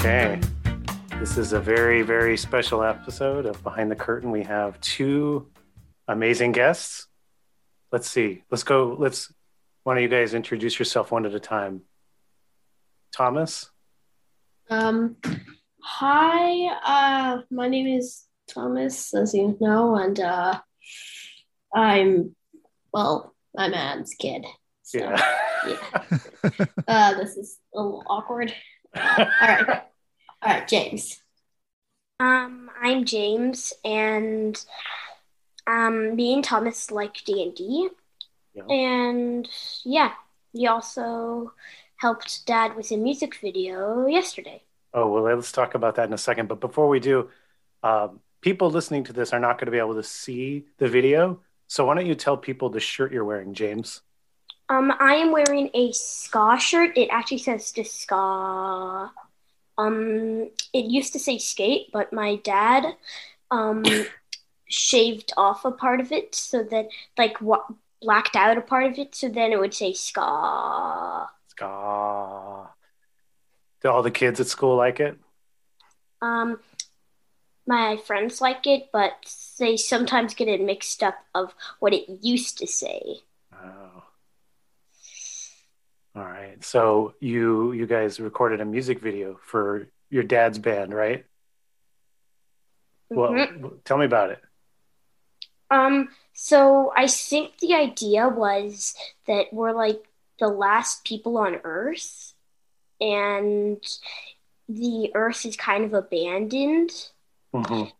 Okay. This is a very, very special episode of Behind the Curtain. We have two amazing guests. Let's see. Let's go. Let's, one of you guys introduce yourself one at a time. Thomas? Um, hi, uh, my name is Thomas, as you know, and uh, I'm, well, I'm Adam's kid. So, Yeah. yeah. uh, this is a little awkward. Uh, all right. All right, James. Um, I'm James, and um, me and Thomas like D and D, and yeah, we also helped Dad with a music video yesterday. Oh, well, let's talk about that in a second. But before we do, um, people listening to this are not going to be able to see the video. So why don't you tell people the shirt you're wearing, James? Um, I am wearing a ska shirt. It actually says to ska. Um, it used to say skate, but my dad um shaved off a part of it so that like what blacked out a part of it, so then it would say ska. Ska. Do all the kids at school like it? Um, my friends like it, but they sometimes get it mixed up of what it used to say. All right. So you you guys recorded a music video for your dad's band, right? Well, Mhm. tell me about it. Um, so I think the idea was that we're like the last people on Earth, and the Earth is kind of abandoned, Mhm.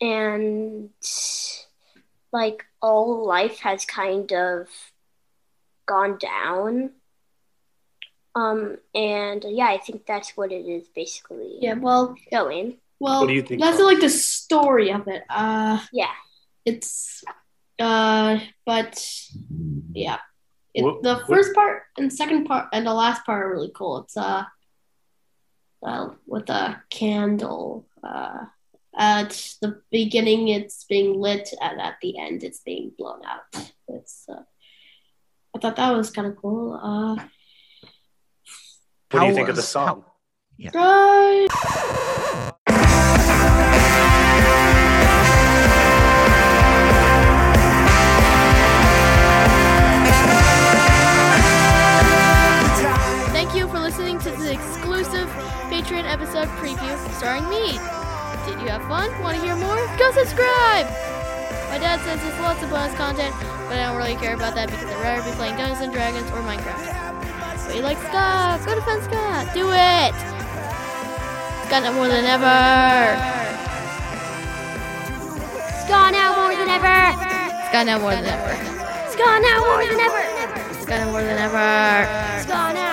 and like all life has kind of gone down. Um, and yeah, I think that's what it is basically Yeah, well, going. well, What do you think, that's Thomas? like the story of it. Uh, Yeah. it's, uh, but yeah, it, What- the what- first part and second part and the last part are really cool. It's uh, uh with a candle. Uh, at the beginning, it's being lit, and at the end, it's being blown out. It's uh, I thought that was kind of cool. Uh, What do you How think of the was- song? uh, Thank you for listening to the exclusive Patreon episode preview starring me. Did you have fun? Want to hear more? Go subscribe! My dad says there's lots of bonus content, but I don't really care about that because I'd rather be playing Dungeons and Dragons or Minecraft. But you like Ska? Go defend Ska! Do it! Ska now more than ever! Ska now more than ever! Ska now more than ever! Ska now more than ever! Ska now more than ever! Ska now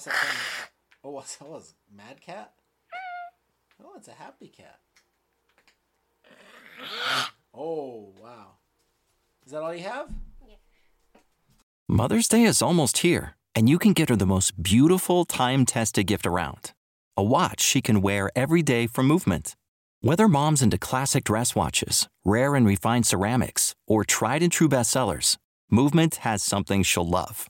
What's that? From? Oh, what's that? Was Mad Cat? Oh, it's a happy cat. Oh wow! Is that all you have? Yeah. Mother's Day is almost here, And you can get her the most beautiful time tested gift around a watch she can wear every day for movement. Whether mom's into classic dress watches, rare and refined ceramics, or tried and true bestsellers, Movement has something she'll love.